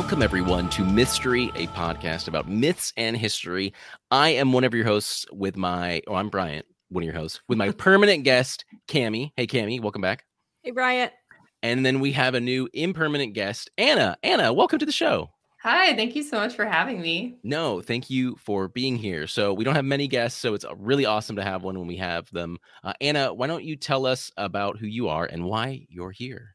Welcome, everyone, to Mystery, a podcast about myths and history. I am one of your hosts with my, oh, I'm Bryant, one of your hosts, with my permanent guest, Cami. Hey, Cami, welcome back. Hey, Bryant. And then we have a new impermanent guest, Anna. Anna, welcome to the show. Hi, thank you so much for having me. No, thank you for being here. So, we don't have many guests, so it's really awesome to have one when we have them. Uh, Anna, why don't you tell us about who you are and why you're here?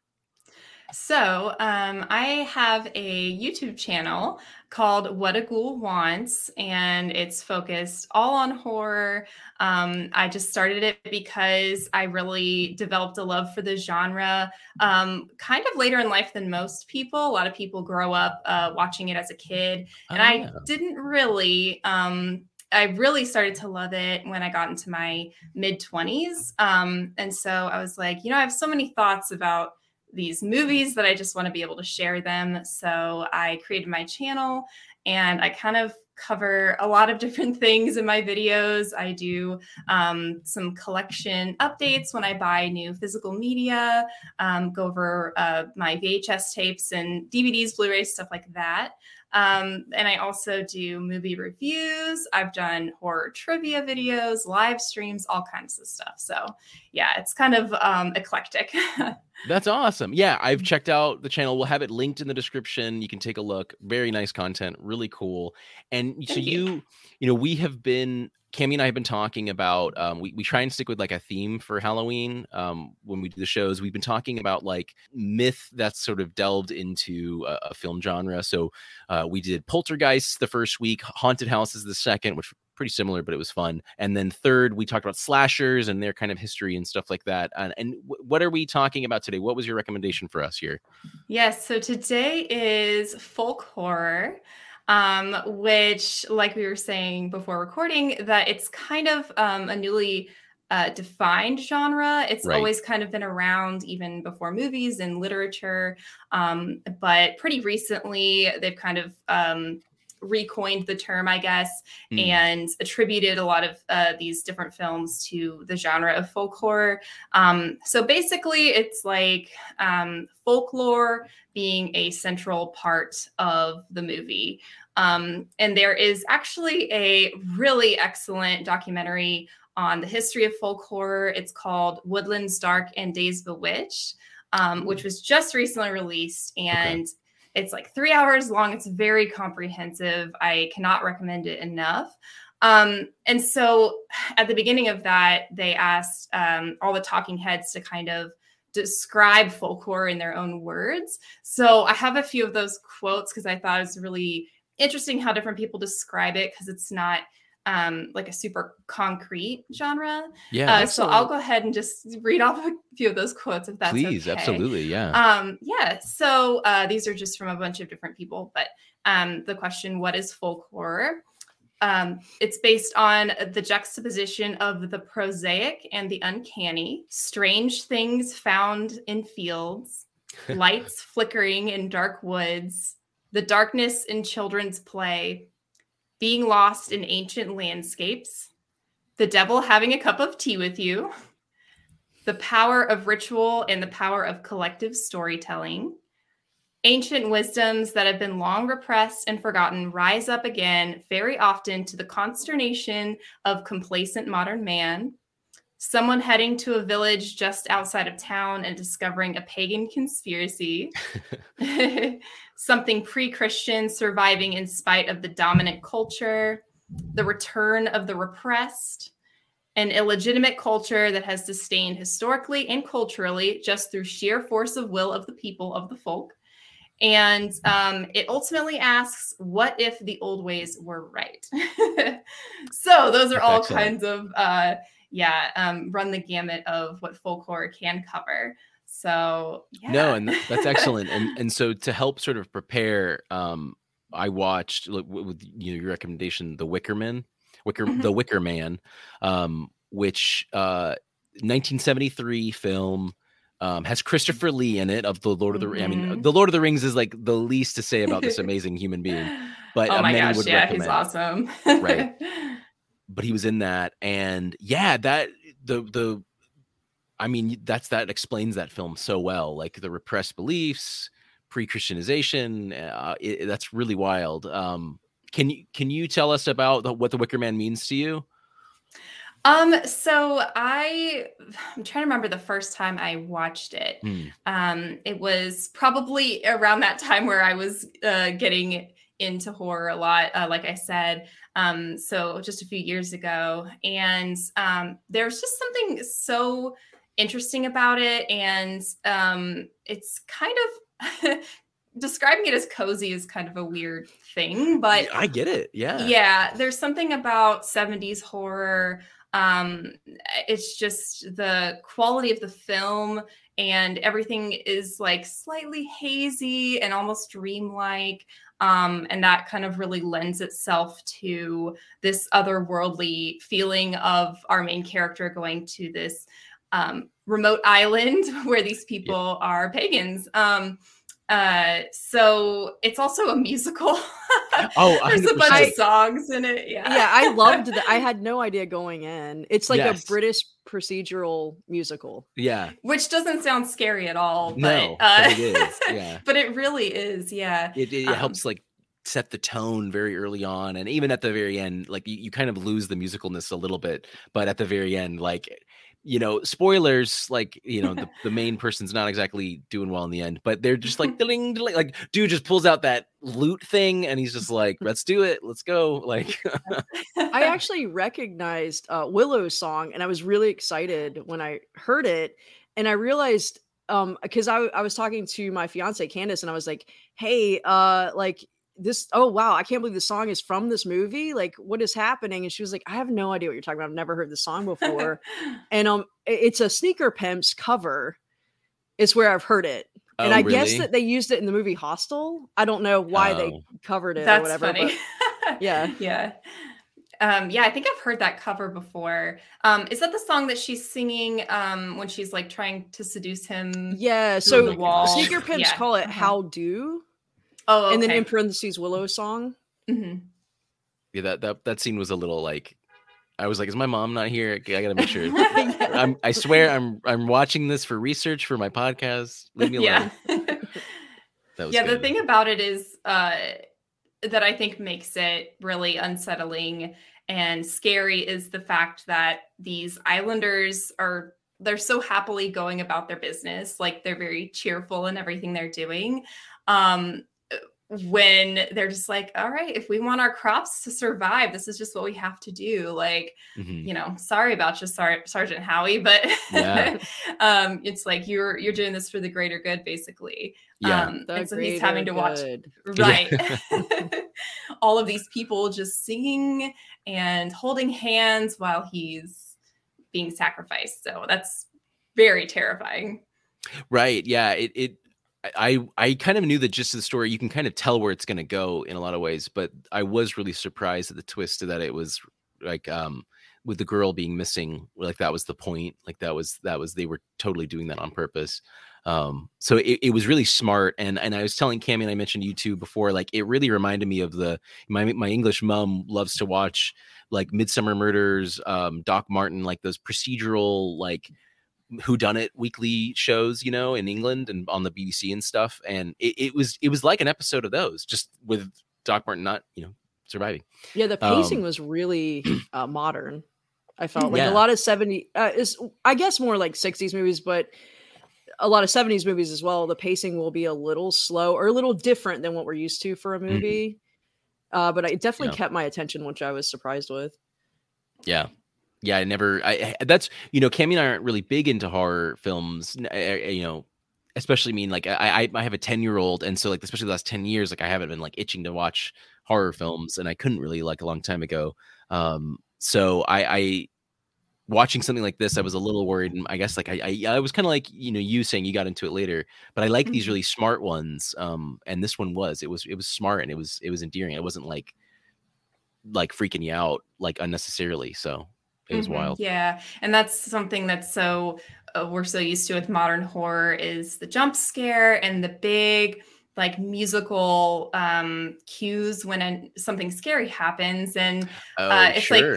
So, um, I have a YouTube channel called What a Ghoul Wants, and it's focused all on horror. Um, I just started it because I really developed a love for the genre um, kind of later in life than most people. A lot of people grow up uh, watching it as a kid, and oh. I didn't really. Um, I really started to love it when I got into my mid 20s. Um, and so I was like, you know, I have so many thoughts about these movies that I just want to be able to share them. So I created my channel and I kind of cover a lot of different things in my videos. I do um, some collection updates when I buy new physical media, um, go over uh, my VHS tapes and DVDs, Blu rays, stuff like that. Um, and I also do movie reviews. I've done horror trivia videos, live streams, all kinds of stuff. So, yeah, it's kind of um, eclectic. That's awesome. Yeah, I've mm. checked out the channel. We'll have it linked in the description. You can take a look. Very nice content, really cool. And Thank so you, you, you know, we have been Cami and I have been talking about um, we, we try and stick with like a theme for Halloween um, when we do the shows. We've been talking about like myth that's sort of delved into a, a film genre. So uh, we did Poltergeist the first week, Haunted Houses the second, which pretty similar, but it was fun. And then third, we talked about slashers and their kind of history and stuff like that. And, and w- what are we talking about today? What was your recommendation for us here? Yes, so today is folk horror um, which, like we were saying before recording, that it's kind of um, a newly uh, defined genre. It's right. always kind of been around even before movies and literature, um, but pretty recently they've kind of um, recoined the term, I guess, mm. and attributed a lot of uh, these different films to the genre of folk horror. Um, so basically, it's like um, folklore being a central part of the movie. Um, and there is actually a really excellent documentary on the history of folk horror. It's called Woodlands Dark and Days Bewitched, um, which was just recently released. And okay. It's like three hours long. It's very comprehensive. I cannot recommend it enough. Um, and so at the beginning of that, they asked um, all the talking heads to kind of describe folk horror in their own words. So I have a few of those quotes because I thought it was really interesting how different people describe it because it's not um like a super concrete genre. Yeah. Uh, so I'll go ahead and just read off a few of those quotes if that's please, okay. absolutely, yeah. Um, yeah. So uh, these are just from a bunch of different people, but um, the question, "What is folk horror?" Um, it's based on the juxtaposition of the prosaic and the uncanny, strange things found in fields, lights flickering in dark woods, the darkness in children's play, being lost in ancient landscapes, the devil having a cup of tea with you, the power of ritual and the power of collective storytelling. Ancient wisdoms that have been long repressed and forgotten rise up again, very often to the consternation of complacent modern man. Someone heading to a village just outside of town and discovering a pagan conspiracy. something pre Christian surviving in spite of the dominant culture, the return of the repressed, an illegitimate culture that has sustained historically and culturally just through sheer force of will of the people of the folk. And um, it ultimately asks, what if the old ways were right? so those are all Excellent. kinds of, uh, yeah, um, run the gamut of what folklore can cover. So yeah. no, and that's excellent. and and so to help sort of prepare, um, I watched with you know, your recommendation, The Wicker Man, Wicker, mm-hmm. The Wicker Man, um, which uh, 1973 film. Um, has Christopher Lee in it of the Lord of the mm-hmm. I mean mm-hmm. the Lord of the Rings is like the least to say about this amazing human being. But oh my gosh, yeah, he's awesome. right. But he was in that and yeah, that the the I mean, that's that explains that film so well, like the repressed beliefs, pre-Christianization. Uh, it, that's really wild. Um, can you can you tell us about the, what the Wicker Man means to you? Um, so I I'm trying to remember the first time I watched it. Hmm. Um, it was probably around that time where I was uh, getting into horror a lot, uh, like I said. Um, so just a few years ago, and um, there's just something so interesting about it, and um, it's kind of describing it as cozy is kind of a weird thing, but I get it. Yeah. yeah, there's something about 70s horror. Um, it's just the quality of the film and everything is like slightly hazy and almost dreamlike. Um, and that kind of really lends itself to this otherworldly feeling of our main character going to this um, remote island where these people are pagans. Um, uh, so it's also a musical. Oh, there's a bunch 100%. of songs in it. Yeah, yeah, I loved that. I had no idea going in. It's like Yes. a British procedural musical. Yeah. Which doesn't sound scary at all, but No, uh, but it is. Yeah. but it really is. Yeah. It, it Um, helps like set the tone very early on, and even at the very end, like you, you kind of lose the musicalness a little bit. But at the very end, like you know, spoilers, like you know, the, the main person's not exactly doing well in the end, but they're just like ding, ding, like dude just pulls out that lute thing, and he's just like, let's do it, let's go, like. I actually recognized uh, Willow's song, and I was really excited when I heard it. And I realized, um, because I, I was talking to my fiance Candace, and I was like, "Hey, uh, like this. Oh wow, I can't believe the song is from this movie. Like, what is happening?" And she was like, "I have no idea what you're talking about. I've never heard the song before." and um, it's a Sneaker Pimps cover. Is where I've heard it. And Oh, I guess that they used it in the movie Hostel. I don't know why they Oh. covered it or That's whatever. funny. but- yeah. yeah. Um, yeah, I think I've heard that cover before. Um, is that the song that she's singing um, when she's like trying to seduce him? Yeah, so the wall. sneaker pimps Yeah, call it uh-huh. "How Do," Oh, and then in parentheses "Willow song." Mhm. yeah, that that that scene was a little like, I was like, is my mom not here? I gotta make sure. Yeah. I'm, I swear, I'm I'm watching this for research for my podcast. Leave me alone. yeah. That was yeah, the thing about it is uh, that I think makes it really unsettling and scary is the fact that these islanders are they're so happily going about their business like they're very cheerful in everything they're doing um when they're just like all right if we want our crops to survive this is just what we have to do like Mhm. you know, sorry about you, Sar- Sergeant Howie, but Yeah. um, it's like you're you're doing this for the greater good, basically. Yeah. Um, The and so he's having to greater watch good. right all of these people just singing and holding hands while he's being sacrificed. So that's very terrifying. Right. Yeah. It it I I kind of knew the gist of the story. You can kind of tell where it's gonna go in a lot of ways, but I was really surprised at the twist that it was like um with the girl being missing, like that was the point. Like that was that was they were totally doing that on purpose. Um so it, it was really smart and and I was telling Cami and I mentioned you two before, like it really reminded me of the my my English mom loves to watch like Midsomer Murders, um, Doc Martin, like those procedural like who done it weekly shows you know in england and on the bbc and stuff and it, it was it was like an episode of those just with doc martin not you know surviving Yeah, the pacing Um, was really uh, modern. I felt like Yeah. a lot of 70 uh, is I guess more like 60s movies, but a lot of 70s movies as well. The pacing will be a little slow or a little different than what we're used to for a movie. Uh, but it definitely Yeah. kept my attention, which I was surprised with. yeah yeah i never i that's you know cami and i aren't really big into horror films I- I- you know especially mean like i i, I have a 10 year old and so like especially the last 10 years like i haven't been like itching to watch horror films and i couldn't really like a long time ago. Um so i i watching something like this i was a little worried and i guess like i i, I was kind of like you know you saying you got into it later but i like these Mhm. really smart ones um and this one was it was it was smart and it was it was endearing. It wasn't like like freaking you out like unnecessarily so it was Mhm, wild. Yeah, and that's something that's so uh, we're so used to with modern horror is the jump scare and the big like musical um cues when an something scary happens and oh uh, it's like-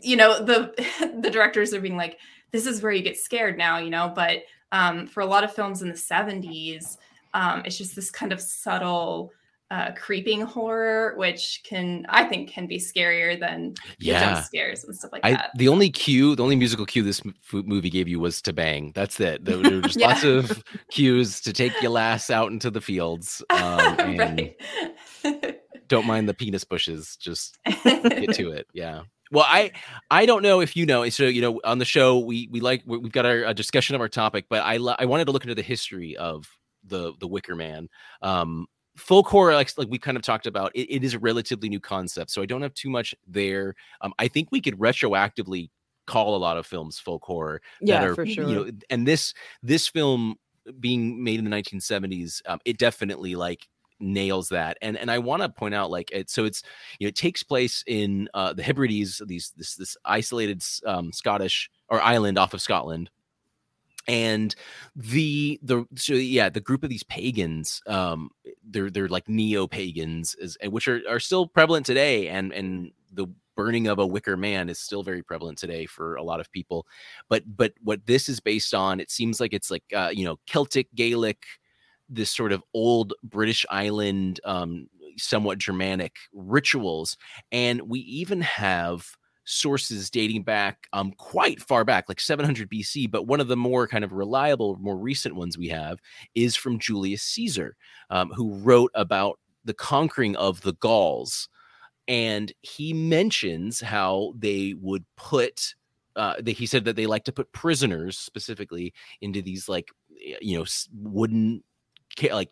you know the the directors are being like this is where you get scared now you know but um for a lot of films in the 70s um, it's just this kind of subtle uh, creeping horror, which can I think can be scarier than yeah. jump scares and stuff like I, that. The only cue, the only musical cue this movie gave you was to bang. That's it. There, there were just Yeah. lots of cues to take your lass out into the fields. Um, right. Don't mind the penis bushes. Just get to it. Yeah. Well, I I don't know if you know. So you know, on the show we we like we- we've got our a discussion of our topic, but I I wanted to look into the history of the the Wicker Man. Um, folk horror, like like we kind of talked about, it, it is a relatively new concept, so I don't have too much there. Um, I think we could retroactively call a lot of films folk horror that Yeah, are for sure. you know, and this this film being made in the 1970s, um, it definitely like nails that and and i want to point out like it so it's you know it takes place in uh the hebrides these this this isolated um scottish or island off of scotland and the the so yeah the group of these pagans um they're they're like neo pagans which are are still prevalent today and and the burning of a wicker man is still very prevalent today for a lot of people. But but what this is based on it seems like it's like uh you know celtic gaelic this sort of old british island um somewhat germanic rituals. And we even have sources dating back um quite far back like 700 BC but one of the more kind of reliable more recent ones we have is from Julius Caesar um, who wrote about the conquering of the Gauls. And he mentions how they would put uh, they, he said that they like to put prisoners specifically into these like you know wooden like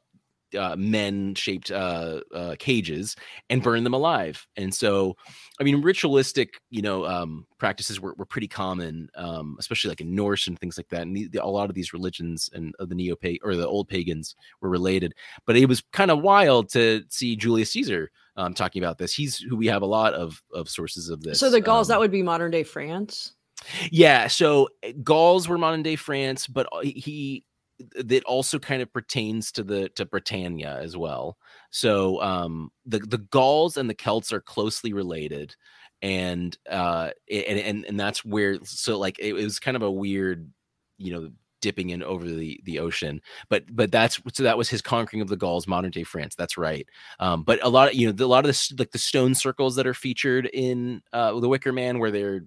uh, men shaped uh, uh, cages and burn them alive. And so, I mean, ritualistic, you know, um, practices were, were pretty common, um, especially like in Norse and things like that. And the, the- a lot of these religions and of the neo or the old pagans were related. But it was kind of wild to see Julius Caesar um, talking about this. He's who we have a lot of of sources of this. So the Gauls, um, that would be modern day France. yeah, so uh, Gauls were modern day France, but uh, he that also kind of pertains to the to Britannia as well. So um the the Gauls and the Celts are closely related and uh and and, and that's where so like it, it was kind of a weird you know dipping in over the the ocean but but that's so that was his conquering of the gauls modern day france that's right um but a lot of you know the, a lot of this like the stone circles that are featured in uh the wicker man where they're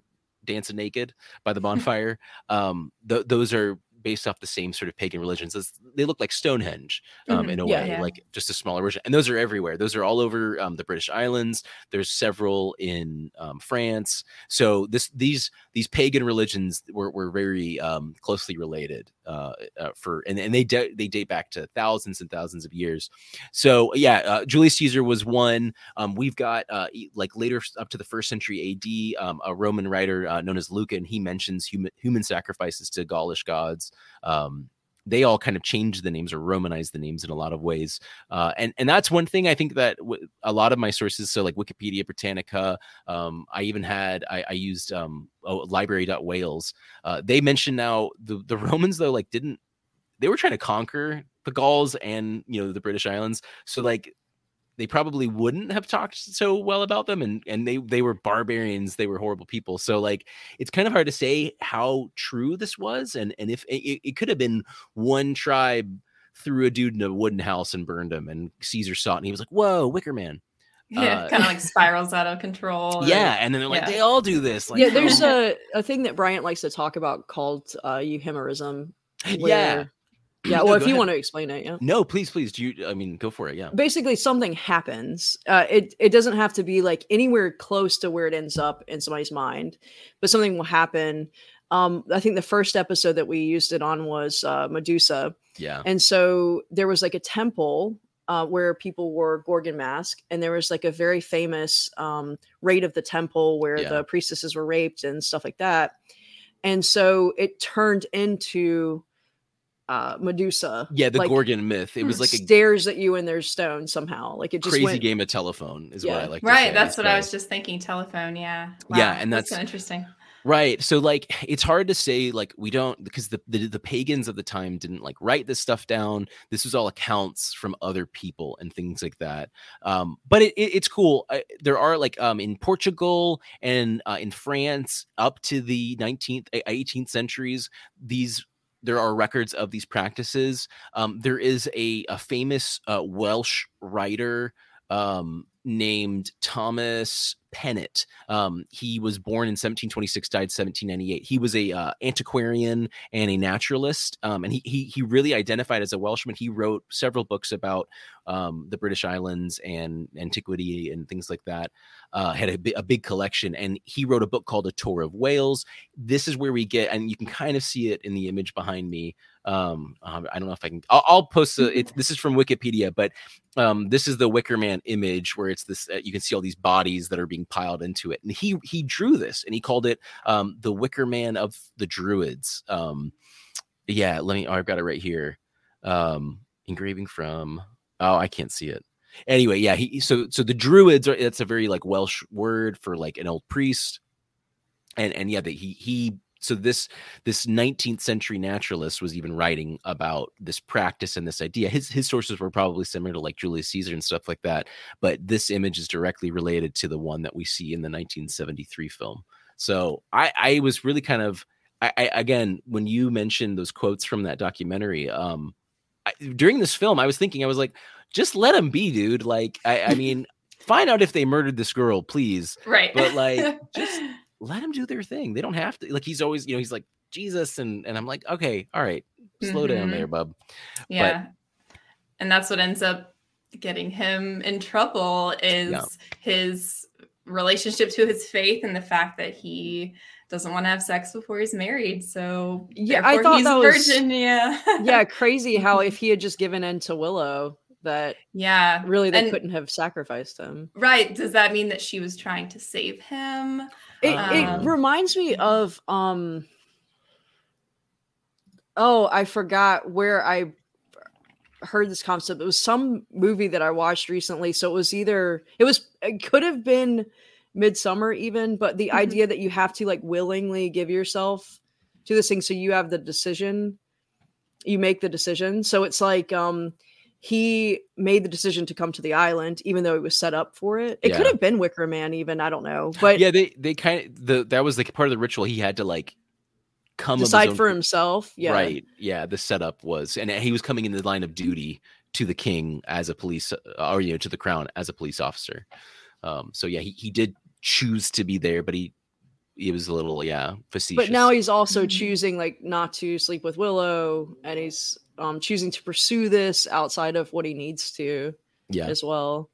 dancing naked by the bonfire um th- those are based off the same sort of pagan religions It's- they look like stonehenge um Mhm. in a Yeah. way Yeah. like just a smaller version and those are everywhere those are all over um, the british islands there's several in um, france so this these these pagan religions were, were very um, closely related uh, uh, for and, and they da- they date back to thousands and thousands of years. So yeah uh, julius caesar was one. Um, we've got uh, like later up to the first century ad um, a roman writer uh, known as Lucan and he mentions human human sacrifices to gaulish gods um, they all kind of changed the names or romanized the names in a lot of ways uh, and and that's one thing i think that w- a lot of my sources so like wikipedia britannica um, i even had i, I used um, oh, library.wales uh, they mention now the, the romans though like didn't they were trying to conquer the gauls and you know the british islands so like they probably wouldn't have talked so well about them and and they they were barbarians they were horrible people so like it's kind of hard to say how true this was and and if it, it could have been one tribe threw a dude in a wooden house and burned him and caesar saw it and he was like whoa wicker man yeah, Uh, kind of like spirals out of control. yeah and then they're like yeah. they all do this like yeah, there's a, a thing that Bryant likes to talk about called uh, euhemerism. yeah where- Yeah, No, well, if you ahead. want to explain it, yeah. no please please do you i mean go for it yeah Basically, something happens. Uh, it it doesn't have to be like anywhere close to where it ends up in somebody's mind, but something will happen. Um, I think the first episode that we used it on was uh, Medusa, yeah and so there was like a temple uh, where people wore Gorgon mask, and there was like a very famous um, raid of the temple where Yeah. the priestesses were raped and stuff like that. And so it turned into uh, Medusa. yeah the like, gorgon myth it was like a stares at you and there's stone somehow. Like it just crazy went, game of telephone is what i like to Right. say. That's what I was just thinking. Telephone. Yeah. Yeah, and that's, that's- so interesting. Right. So like it's hard to say like we don't because the, the the pagans of the time didn't like write this stuff down. This was all accounts from other people and things like that. Um but it, it it's cool. I, there are like um in Portugal and uh, in France up to the 19th uh, 18th centuries these there are records of these practices. Um, there is a, a famous uh, Welsh writer um, named Thomas Pennant. Um, he was born in 1726, died 1798. He was a uh, antiquarian and a naturalist, um, and he, he he really identified as a Welshman. He wrote several books about um, the British Islands and antiquity and things like that. Uh, had a, a big collection, and he wrote a book called A Tour of Wales. This is where we get, and you can kind of see it in the image behind me. Um, um I don't know if I can. I'll, I'll post. A, it, this is from Wikipedia, but um, this is the Wicker Man image where it's this. Uh, you can see all these bodies that are being piled into it, and he he drew this, and he called it um, the Wicker Man of the Druids. Um, yeah, let me. Oh, I've got it right here. Um, engraving from Oh, I can't see it. Anyway, yeah, he so so the druids are that's a very like Welsh word for like an old priest. And and yeah, that he he so this this 19th century naturalist was even writing about this practice and this idea his his sources were probably similar to like julius caesar and stuff like that but this image is directly related to the one that we see in the 1973 film so i i was really kind of I, I again when you mentioned those quotes from that documentary um I, during this film, I was thinking, I was like, just let him be, dude. Like, I, I mean, find out if they murdered this girl, please. Right. But like, just let them do their thing. They don't have to. Like, he's always, you know, he's like Jesus, and and I'm like, okay, all right, slow mm-hmm. down there, bub. Yeah. But, and that's what ends up getting him in trouble is yeah. his relationship to his faith and the fact that he doesn't want to have sex before he's married. So yeah, I thought that was virgin. Yeah, yeah, crazy how if he had just given in to Willow, that yeah, really they and, couldn't have sacrificed him. Right? Does that mean that she was trying to save him? It, um, it reminds me of um. Oh, I forgot where I heard this concept. It was some movie that I watched recently. So it was either it was it could have been midsommar even but the mm-hmm. idea that you have to like willingly give yourself to this thing so you have the decision you make the decision so it's like um he made the decision to come to the island even though he was set up for it. It yeah. could have been wicker man even i don't know but yeah they they kind of the that was like part of the ritual. He had to like come decide for himself yeah. right yeah the setup was and he was coming in the line of duty to the king as a police uh, or you know to the crown as a police officer. Um so yeah he, he did choose to be there, but he he was a little yeah facetious. But now he's also mm-hmm. choosing like not to sleep with Willow, and he's um choosing to pursue this outside of what he needs to. Yeah, as well.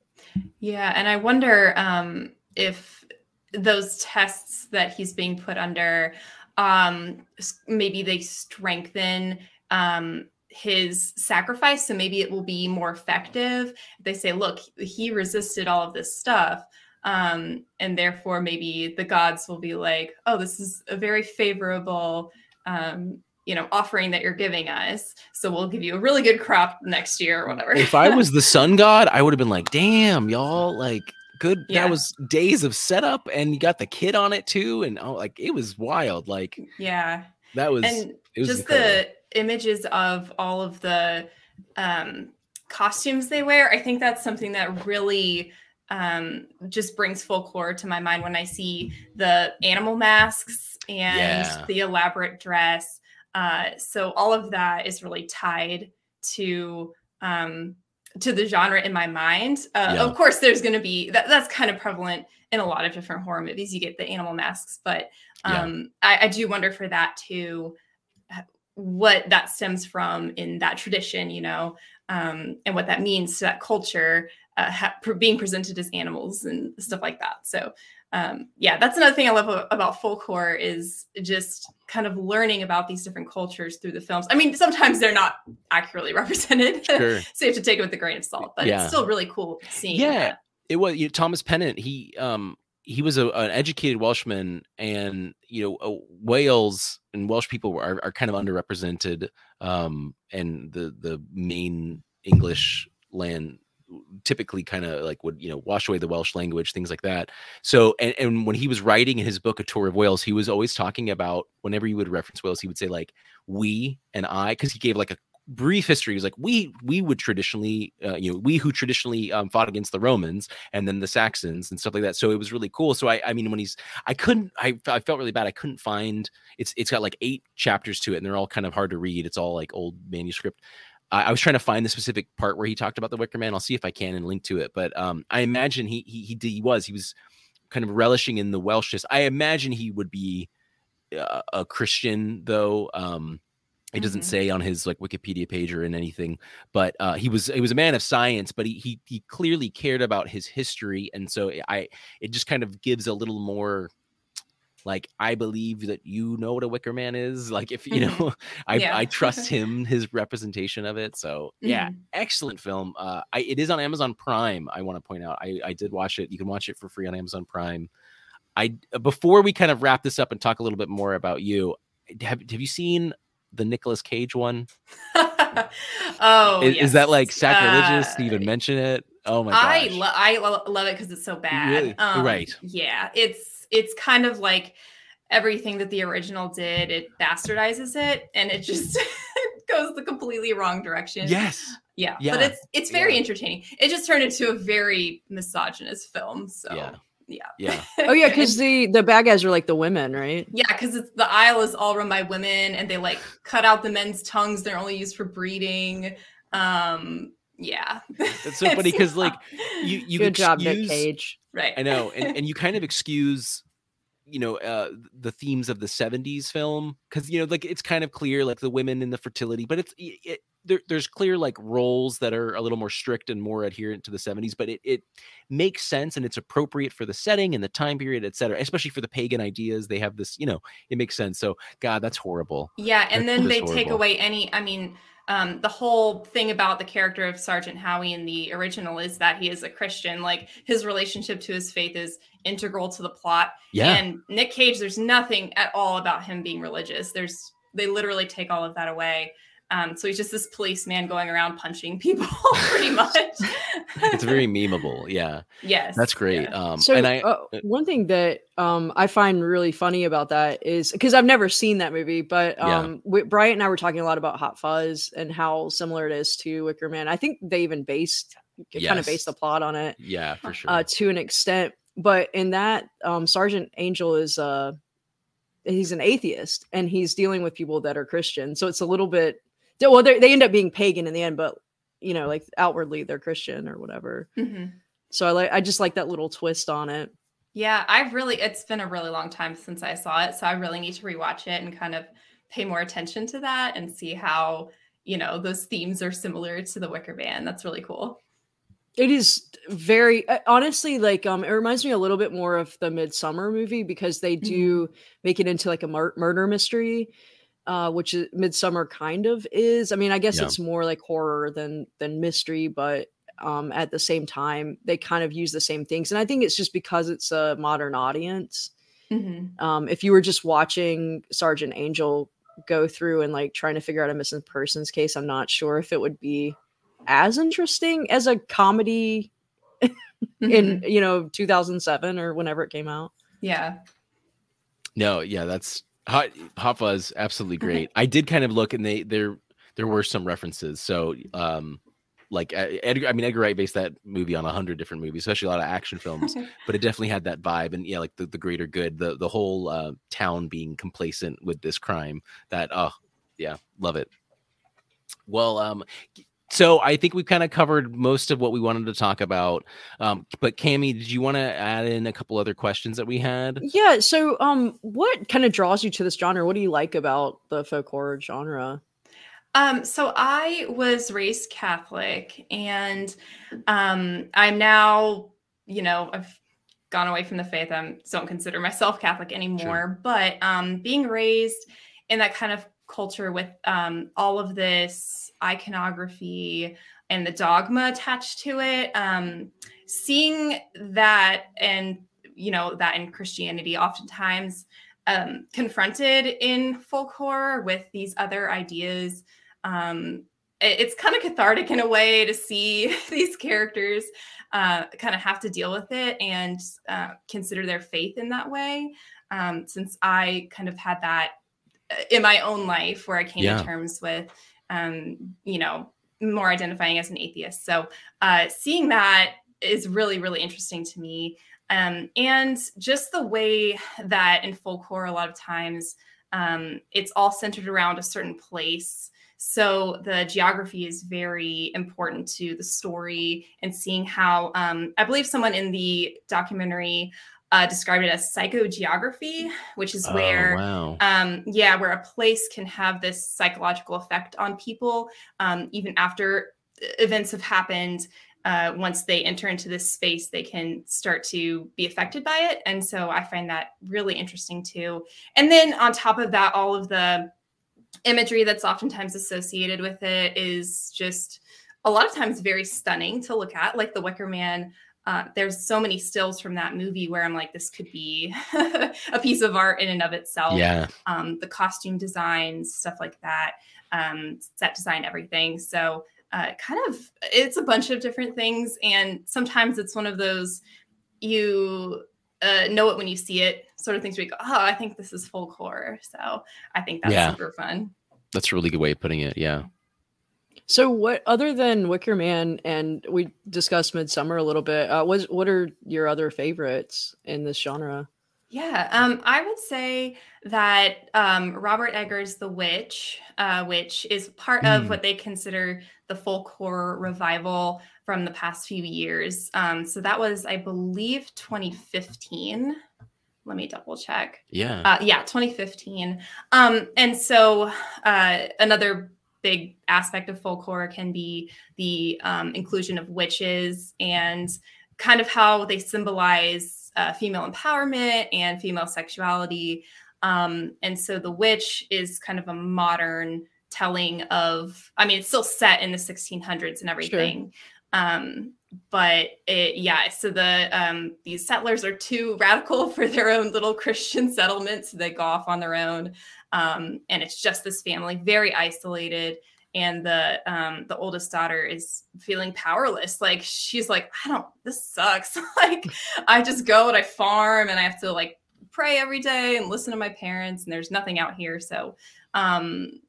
Yeah, and I wonder um if those tests that he's being put under um maybe they strengthen um his sacrifice so maybe it will be more effective they say look he resisted all of this stuff um, and therefore maybe the gods will be like oh this is a very favorable um, you know offering that you're giving us. So we'll give you a really good crop next year or whatever. If i was the sun god i would have been like damn y'all like good yeah. that was days of setup and you got the kid on it too. And oh like it was wild. Like yeah. that was and was just incredible. the images of all of the um costumes they wear i think that's something that really um, just brings folklore to my mind when I see the animal masks and yeah. the elaborate dress. Uh, so all of that is really tied to um, to the genre in my mind. Uh, yeah. Of course, there's going to be that, that's kind of prevalent in a lot of different horror movies. You get the animal masks, but um, yeah. I, I do wonder for that too what that stems from in that tradition, you know, um, and what that means to that culture uh, ha- being presented as animals and stuff like that. So um, yeah, that's another thing I love about folk horror is just kind of learning about these different cultures through the films. I mean, sometimes they're not accurately represented, sure. so you have to take it with a grain of salt. But yeah. it's still really cool seeing. Yeah, that. it was you know, Thomas Pennant. He um he was a, an educated Welshman, and you know uh, Wales and Welsh people are, are kind of underrepresented, um, and the the main English land typically kind of like would you know wash away the welsh language things like that so and, and when he was writing in his book a tour of wales he was always talking about whenever he would reference wales he would say like we and i because he gave like a brief history. He's like, we we would traditionally, uh, you know, we who traditionally um, fought against the Romans and then the Saxons and stuff like that. So it was really cool. So I, I mean, when he's, I couldn't, I, I felt really bad. I couldn't find. It's it's got like eight chapters to it, and they're all kind of hard to read. It's all like old manuscript. I, I was trying to find the specific part where he talked about the Wicker Man. I'll see if I can and link to it. But um, I imagine he he he, he was he was kind of relishing in the Welshness. I imagine he would be uh, a Christian though. Um, it doesn't Mhm. say on his like Wikipedia page or in anything, but uh, he was he was a man of science, but he he he clearly cared about his history, and so I it just kind of gives a little more like I believe that you know what a Wicker Man is. Like if you Mhm. know, I Yeah. I trust him his representation of it. So yeah, Mhm. excellent film. Uh, I it is on Amazon Prime. I want to point out. I I did watch it. You can watch it for free on Amazon Prime. I before we kind of wrap this up and talk a little bit more about you. Have have you seen the Nicolas Cage one? oh, is, is that like yes. sacrilegious to Uh, even mention it? Oh my gosh! I lo- I lo- love it because it's so bad. Really? Right. Yeah, it's it's kind of like everything that the original did. It bastardizes it, and it just goes the completely wrong direction. yes. yeah, Yeah. But it's it's very Yeah. entertaining. It just turned into a very misogynist film. So Yeah. yeah, Yeah. Oh yeah, because the the bad guys are like the women, right? Yeah, because it's the isle is all run by women, and they like cut out the men's tongues. They're only used for breeding. Um, yeah, it's so funny because like, not- You you Good job, Nick excuse- Cage. right. I know, and and you kind of excuse, you know, uh, the themes of the '70s film because you know, like it's kind of clear, like the women and the fertility, but it's it, it, there, there's clear like roles that are a little more strict and more adherent to the '70s, but it it makes sense and it's appropriate for the setting and the time period, et cetera. Especially for the pagan ideas, they have this, you know, it makes sense. So, God, that's horrible. Yeah, and then they take away any. I mean, um, the whole thing about the character of Sergeant Howie in the original is that he is a Christian. Like his relationship to his faith is integral to the plot. Yeah, And Nick Cage, there's nothing at all about him being religious. There's they literally take all of that away. Um, so he's just this policeman going around punching people, pretty much. it's very memeable. Yeah, yes, that's great. yeah. Um, So and I uh, one thing that um, I find really funny about that is because I've never seen that movie, but Yeah. um, we, Bryant and I were talking a lot about Hot Fuzz and how similar it is to Wicker Man. I think they even based kind of based the plot on it yeah, for sure. uh, to an extent. But in that, um, Sergeant Angel is uh, he's an atheist and he's dealing with people that are Christian. So it's a little bit well, they they end up being pagan in the end, but you know, like outwardly they're Christian or whatever. Mhm. So I like I just like that little twist on it. Yeah, I've really it's been a really long time since I saw it, so I really need to rewatch it and kind of pay more attention to that and see how, you know, those themes are similar to the Wicker Man. That's really cool. It is very uh, honestly like um it reminds me a little bit more of the Midsommar movie because they do make it into like a mur- murder mystery uh which is Midsommar kind of is. I mean, I guess Yeah. it's more like horror than than mystery, but um at the same time they kind of use the same things and I think it's just because it's a modern audience. Mhm. Um if you were just watching Sergeant Angel go through and like trying to figure out a missing persons case, I'm not sure if it would be as interesting as a comedy in Mhm. you know 2007 or whenever it came out. yeah. No, yeah, that's Hot Hot Fuzz, absolutely great. I did kind of look, and they there there were some references. So, um, like uh, Edgar, I mean Edgar Wright based that movie on a hundred different movies, especially a lot of action films. but it definitely had that vibe, and yeah, like the, the greater good, the the whole uh, town being complacent with this crime. That oh yeah, love it. Well, um, so I think we've kind of covered most of what we wanted to talk about. Um, but Cami, did you want to add in a couple other questions that we had? Yeah. So, um, what kind of draws you to this genre? What do you like about the folk horror genre? Um, so I was raised Catholic and um I'm now, you know, I've gone away from the faith. I don't consider myself Catholic anymore, but um being raised in that kind of culture with um all of this iconography and the dogma attached to it, um seeing that and you know that in Christianity oftentimes um, confronted in folk horror with these other ideas um it- it's kind of cathartic in a way to see these characters uh, kind of have to deal with it and uh, consider their faith in that way. Um, since i kind of had that in my own life where i came Yeah. to terms with um, you know, more identifying as an atheist. So uh, seeing that is really, really interesting to me. Um, and just the way that in folk horror, a lot of times um, it's all centered around a certain place. So the geography is very important to the story and seeing how um, I believe someone in the documentary uh, described it as psychogeography, which is Oh, where wow. um, yeah, where a place can have this psychological effect on people, um, even after events have happened. Uh, once they enter into this space, they can start to be affected by it. And so I find that really interesting too. And then on top of that, all of the imagery that's oftentimes associated with it is just a lot of times very stunning to look at, like the Wicker Man. Uh, there's so many stills from that movie where I'm like, this could be a piece of art in and of itself Yeah. um, the costume designs, stuff like that, um, set design, everything. So, uh, kind of, it's a bunch of different things. And sometimes it's one of those you uh, know it when you see it sort of things where you go, oh, I think this is folk horror. So, I think that's Yeah. super fun. That's a really good way of putting it. Yeah. So, what other than Wicker Man, and we discussed Midsommar a little bit. Uh, what what are your other favorites in this genre? Yeah, um, I would say that um, Robert Eggers' The Witch, uh, which is part Mm. of what they consider the folk horror revival from the past few years. Um, so that was, I believe, 2015. Let me double check. Yeah. Uh, yeah, 2015. Um, and so uh, another big aspect of folklore can be the um, inclusion of witches and kind of how they symbolize uh, female empowerment and female sexuality. Um, and so the witch is kind of a modern telling of, I mean, it's still set in the 1600s and everything. Um, but it, yeah, so the um, these settlers are too radical for their own little Christian settlement, so they go off on their own, um, and it's just this family, very isolated. And the um, the oldest daughter is feeling powerless. Like she's like, I don't. This sucks. like I just go and I farm, and I have to like pray every day and listen to my parents, and there's nothing out here. So um,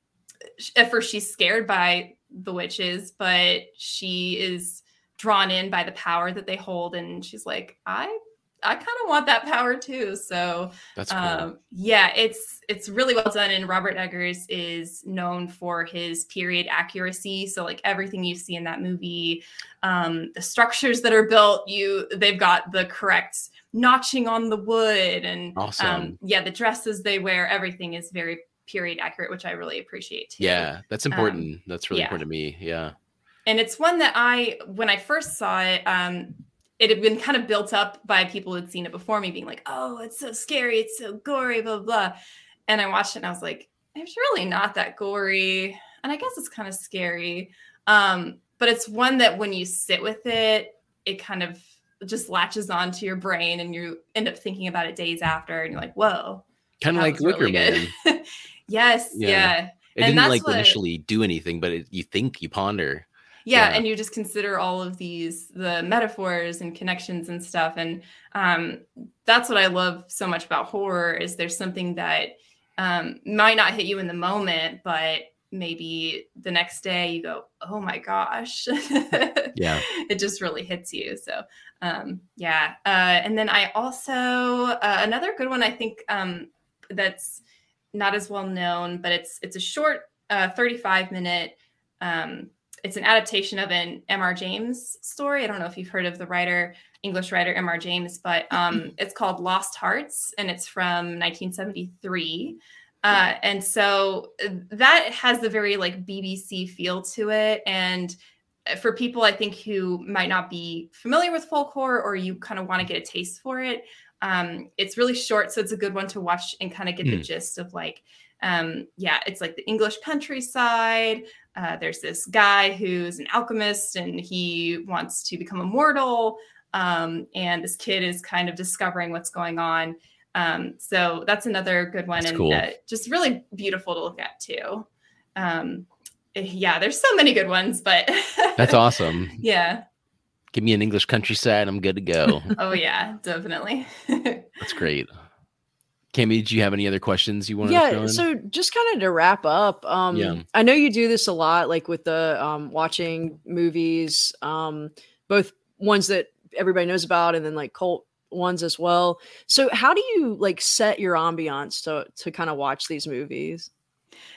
at first she's scared by the witches, but she is drawn in by the power that they hold and she's like i i kind of want that power too so That's cool. um yeah it's it's really well done and robert eggers is known for his period accuracy so like everything you see in that movie um the structures that are built you they've got the correct notching on the wood and Awesome. um yeah the dresses they wear everything is very period accurate which i really appreciate too yeah. That's important. that's really yeah. important to me. Yeah. and it's one that I, when I first saw it, um, it had been kind of built up by people who'd seen it before me, being like, "Oh, it's so scary, it's so gory, blah blah." And I watched it, and I was like, "It's really not that gory," and I guess it's kind of scary. Um, but it's one that when you sit with it, it kind of just latches onto your brain, and you end up thinking about it days after, and you're like, "Whoa." Kind of like Wicker really Man. yes, Yeah. yeah. It And didn't like what- initially do anything, but it, you think, you ponder. Yeah, Yeah. and you just consider all of these the metaphors and connections and stuff and um, that's what i love so much about horror is there's something that um, might not hit you in the moment but maybe the next day you go oh my gosh Yeah. it just really hits you so um, yeah uh, and then i also uh, another good one i think um, that's not as well known but it's it's a short uh, 35 minute um, it's an adaptation of an M. R. James story i don't know if you've heard of the writer english writer M. R. James but um, it's called lost hearts and it's from 1973 uh, and so uh, that has the very like bbc feel to it and uh, for people I think who might not be familiar with folk horror or you kind of want to get a taste for it, um, it's really short, so it's a good one to watch and kind of get the Hmm. gist of like, um, yeah, it's like the English countryside. Uh, there's this guy who's an alchemist and he wants to become immortal, um, and this kid is kind of discovering what's going on. Um, so that's another good one, That's and cool. uh, just really beautiful to look at too. Um, yeah, there's so many good ones, but That's awesome. yeah. Give me an English countryside. I'm good to go. Oh yeah, definitely. That's great. Cami, did you have any other questions you want yeah, to so just kind of to wrap up, um, Yeah. I know you do this a lot, like with the um, watching movies, um, both ones that everybody knows about and then like cult ones as well. So how do you like set your ambiance to to kind of watch these movies?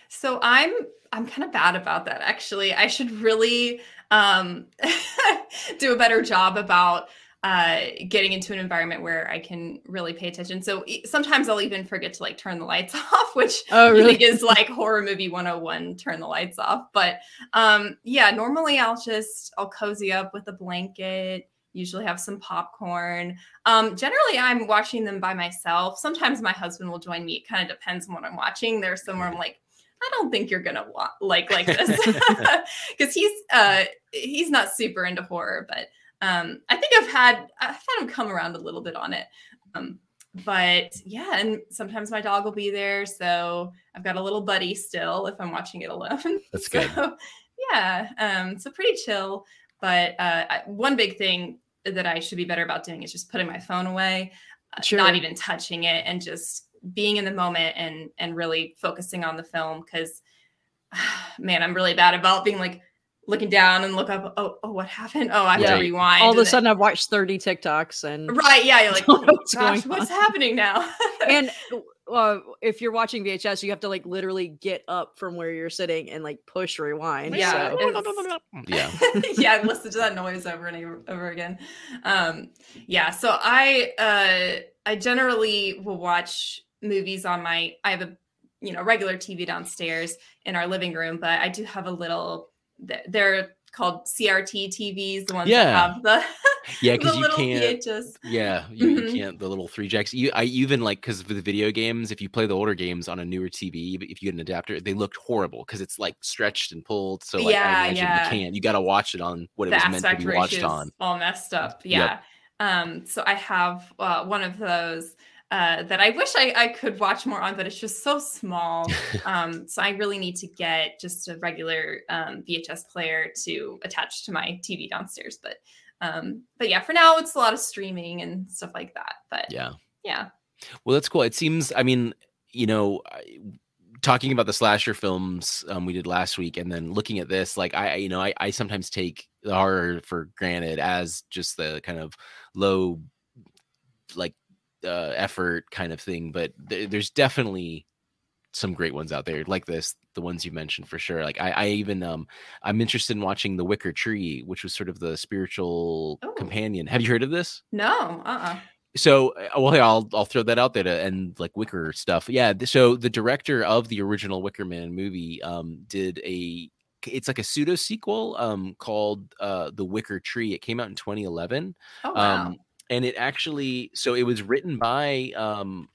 So I'm I'm kind of bad about that actually. I should really um do a better job about uh getting into an environment where I can really pay attention. So sometimes I'll even forget to like turn the lights off, which Oh, really? is like horror movie 101 turn the lights off. But um yeah, normally I'll just I'll cozy up with a blanket, usually have some popcorn. Um generally I'm watching them by myself. Sometimes my husband will join me. It kind of depends on what I'm watching. There's some where I'm like I don't think you're gonna wa- like like this because he's uh he's not super into horror, but um I think I've had I've had him come around a little bit on it. Um, but yeah, and sometimes my dog will be there, so I've got a little buddy still if I'm watching it alone. That's so, good. Yeah, um, so pretty chill. But uh, I- one big thing that I should be better about doing is just putting my phone away, uh, not even touching it, and just being in the moment and and really focusing on the film because man i'm really bad about being like looking down and look up oh, oh what happened oh i have Yeah. to rewind All of a sudden, I've watched 30 TikToks and right yeah you're like don't what's gosh what's happening now and uh, if you're watching VHS, you have to like literally get up from where you're sitting and like push rewind. Yeah, so- yeah. yeah, listen to that noise over and over, over again. Um, yeah, so I uh, I generally will watch movies on my. I have a you know regular TV downstairs in our living room, but I do have a little. Th- They're called CRT TVs, the ones Yeah. that have the Yeah, because you can't. VHS. Yeah, you, you Mhm. can't the little three jacks. You, I even like because for the video games, if you play the older games on a newer TV, if you get an adapter, they looked horrible because it's like stretched and pulled. So like, Yeah, I imagine yeah. you can't. You got to watch it on what it was meant to be watched on. all messed up. Yep. Yeah. Um, so I have uh, one of those uh, that I wish I, I could watch more on, but it's just so small. um, so I really need to get just a regular um, VHS player to attach to my TV downstairs. But um, but yeah, for now it's a lot of streaming and stuff like that. But Yeah. yeah, Well, that's cool. It seems. I mean, you know, I- talking about the slasher films um, we did last week, and then looking at this, like I, you know, I, I sometimes take the horror for granted as just the kind of low, like, uh, effort kind of thing. But th- there's definitely some great ones out there like this the ones you mentioned for sure like i i even um i'm interested in watching the wicker tree which was sort of the spiritual Oh. companion have you heard of this no, uh, uh so uh, well yeah, I'll I'll throw that out there to end like Wicker stuff. Yeah, so the director of the original Wicker Man movie um did a it's like a pseudo sequel um called uh The Wicker Tree. It came out in 2011. oh wow, Um and it actually so it was written by um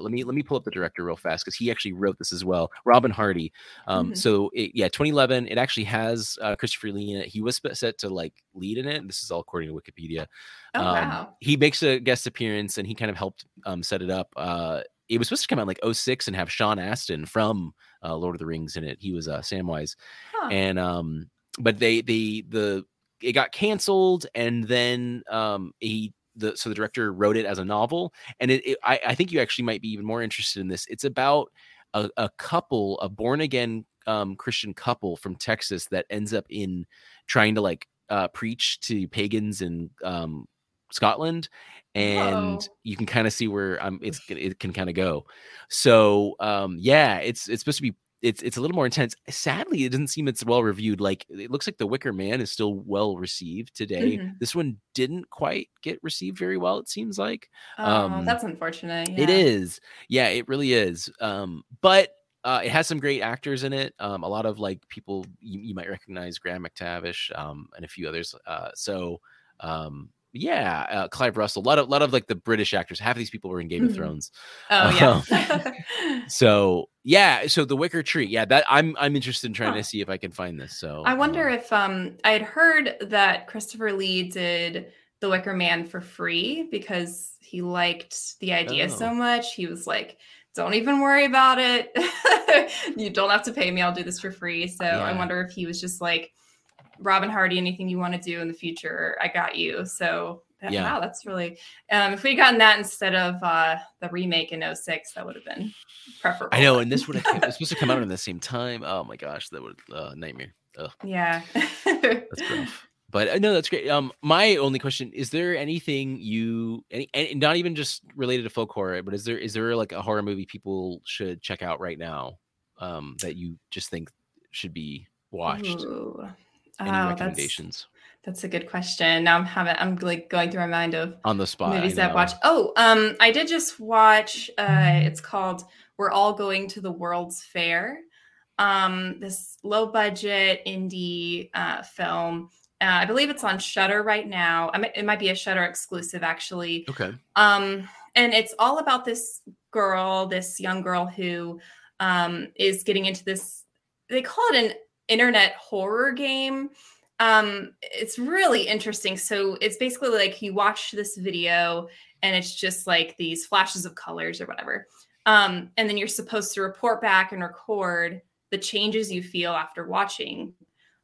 let me let me pull up the director real fast because he actually wrote this as well robin hardy um Mhm. so it, yeah 2011 it actually has uh, christopher lee in it he was set to like lead in it this is all according to wikipedia oh um, wow, he makes a guest appearance and he kind of helped um, set it up. Uh, it was supposed to come out like 06 and have Sean Astin from uh, Lord of the Rings in it. He was uh, Samwise, Huh. and um, but they they the it got canceled and then um, he the so the director wrote it as a novel and it, it I, I think you actually might be even more interested in this. It's about a, a couple, a born again um, Christian couple from Texas that ends up in trying to like uh, preach to pagans in um, Scotland, and Whoa. you can kind of see where um, it's it can kind of go. So um, yeah, it's it's supposed to be it's it's a little more intense. Sadly, it doesn't seem it's well reviewed. Like it looks like The Wicker Man is still well received today. Mhm. This one didn't quite get received very well. It seems like oh, um, that's unfortunate. it yeah. is. Yeah, it really is. Um, but uh, it has some great actors in it. Um, a lot of like people you, you might recognize, Graham McTavish, um, and a few others. Uh, so um, yeah, uh, Clive Russell. A lot of lot of like the British actors. Half of these people were in Game of Mhm. Thrones. Oh yeah. So yeah, so the Wicker Tree. Yeah, that I'm I'm interested in trying Huh. to see if I can find this. So I wonder um, if um I had heard that Christopher Lee did The Wicker Man for free because he liked the idea Oh. so much. He was like, "Don't even worry about it. you don't have to pay me. I'll do this for free." So I wonder if he was just like, "Robin Hardy, anything you want to do in the future, I got you." So Yeah. Wow, that's really. Um, if we'd gotten that instead of uh, the remake in 06, that would have been preferable. I know, and this would have supposed to come out at the same time. Oh my gosh, that would uh, nightmare. Ugh, Yeah. that's rough. But uh, no, that's great. Um, my only question is: there anything you, any, and not even just related to folk horror, but is there is there like a horror movie people should check out right now, um, that you just think should be watched? Ooh. Any Oh, that's, recommendations that's a good question. Now I'm having I'm like going through my mind of on the spot? Movies that I've watched. Oh, um, I did just watch. Uh, it's called "We're All Going to the World's Fair." Um, this low budget indie uh, film. Uh, I believe it's on Shudder right now. It might be a Shudder exclusive, actually. Okay. Um, and it's all about this girl, this young girl who um, is getting into this. They call it an internet horror game. Um, it's really interesting. So it's basically like you watch this video, and it's just like these flashes of colors or whatever. Um, and then you're supposed to report back and record the changes you feel after watching.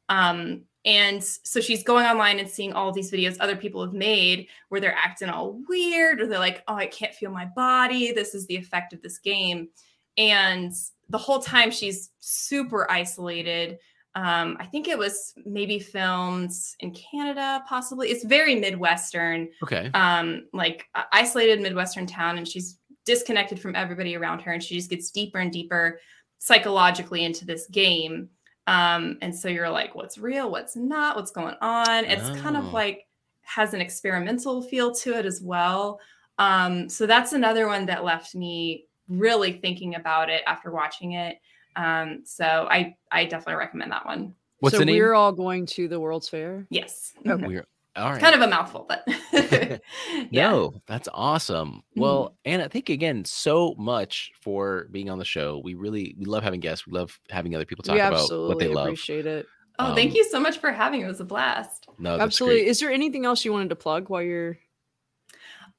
Um, and so she's going online and seeing all these videos other people have made where they're acting all weird or they're like, oh, I can't feel my body. This is the effect of this game. And the whole time she's super isolated. Um, I think it was maybe filmed in Canada, possibly. It's very Midwestern, Okay. um, like uh, isolated Midwestern town, and she's disconnected from everybody around her, and she just gets deeper and deeper psychologically into this game. Um, and so you're like, what's real, what's not, what's going on? It's kind Oh. of like has an experimental feel to it as well. Um, so that's another one that left me really thinking about it after watching it. Um, so I I definitely recommend that one. What's so we're all going to the World's Fair. Yes. Okay. We're all right. Kind of a mouthful, but yeah. No, that's awesome. Well, Anna, thank you again so much for being on the show. We really we love having guests. We love having other people talk we about what they love. appreciate it. Oh, thank Um, you so much for having me. It was a blast. No, Absolutely. great. Is there anything else you wanted to plug while you're?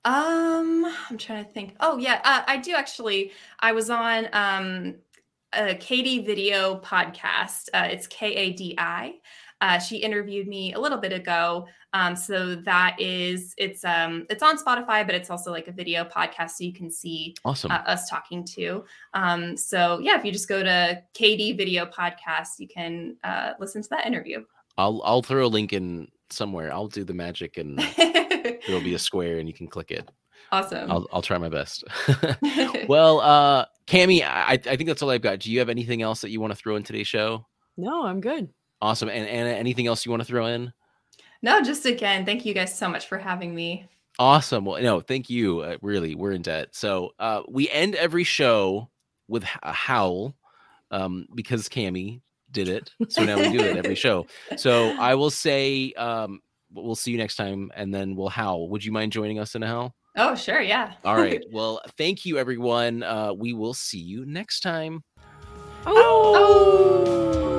Um, I'm trying to think. Oh yeah, uh, I do actually. I was on um a Kadi Video podcast. Uh, it's K A D I. Uh, she interviewed me a little bit ago. Um, so that is it's um it's on Spotify, but it's also like a video podcast, so you can see Awesome. uh, us talking to. Um, so yeah, if you just go to Kadi Video Podcast, you can uh, listen to that interview. I'll I'll throw a link in somewhere. I'll do the magic and there'll be a square and you can click it. awesome. I'll I'll try my best. well, uh Cami, I I think that's all I've got. Do you have anything else that you want to throw in today's show? No, I'm good. Awesome. And Anna, anything else you want to throw in? no, just again, thank you guys so much for having me. Awesome. Well, no, thank you. Uh, really, we're in debt. So uh, we end every show with a howl um, because Cammy did it. So now we do it every show. So I will say um, we'll see you next time, and then we'll howl. Would you mind joining us in a howl? Oh, sure, yeah. All right. Well, thank you, everyone. Uh, we will see you next time. Oh.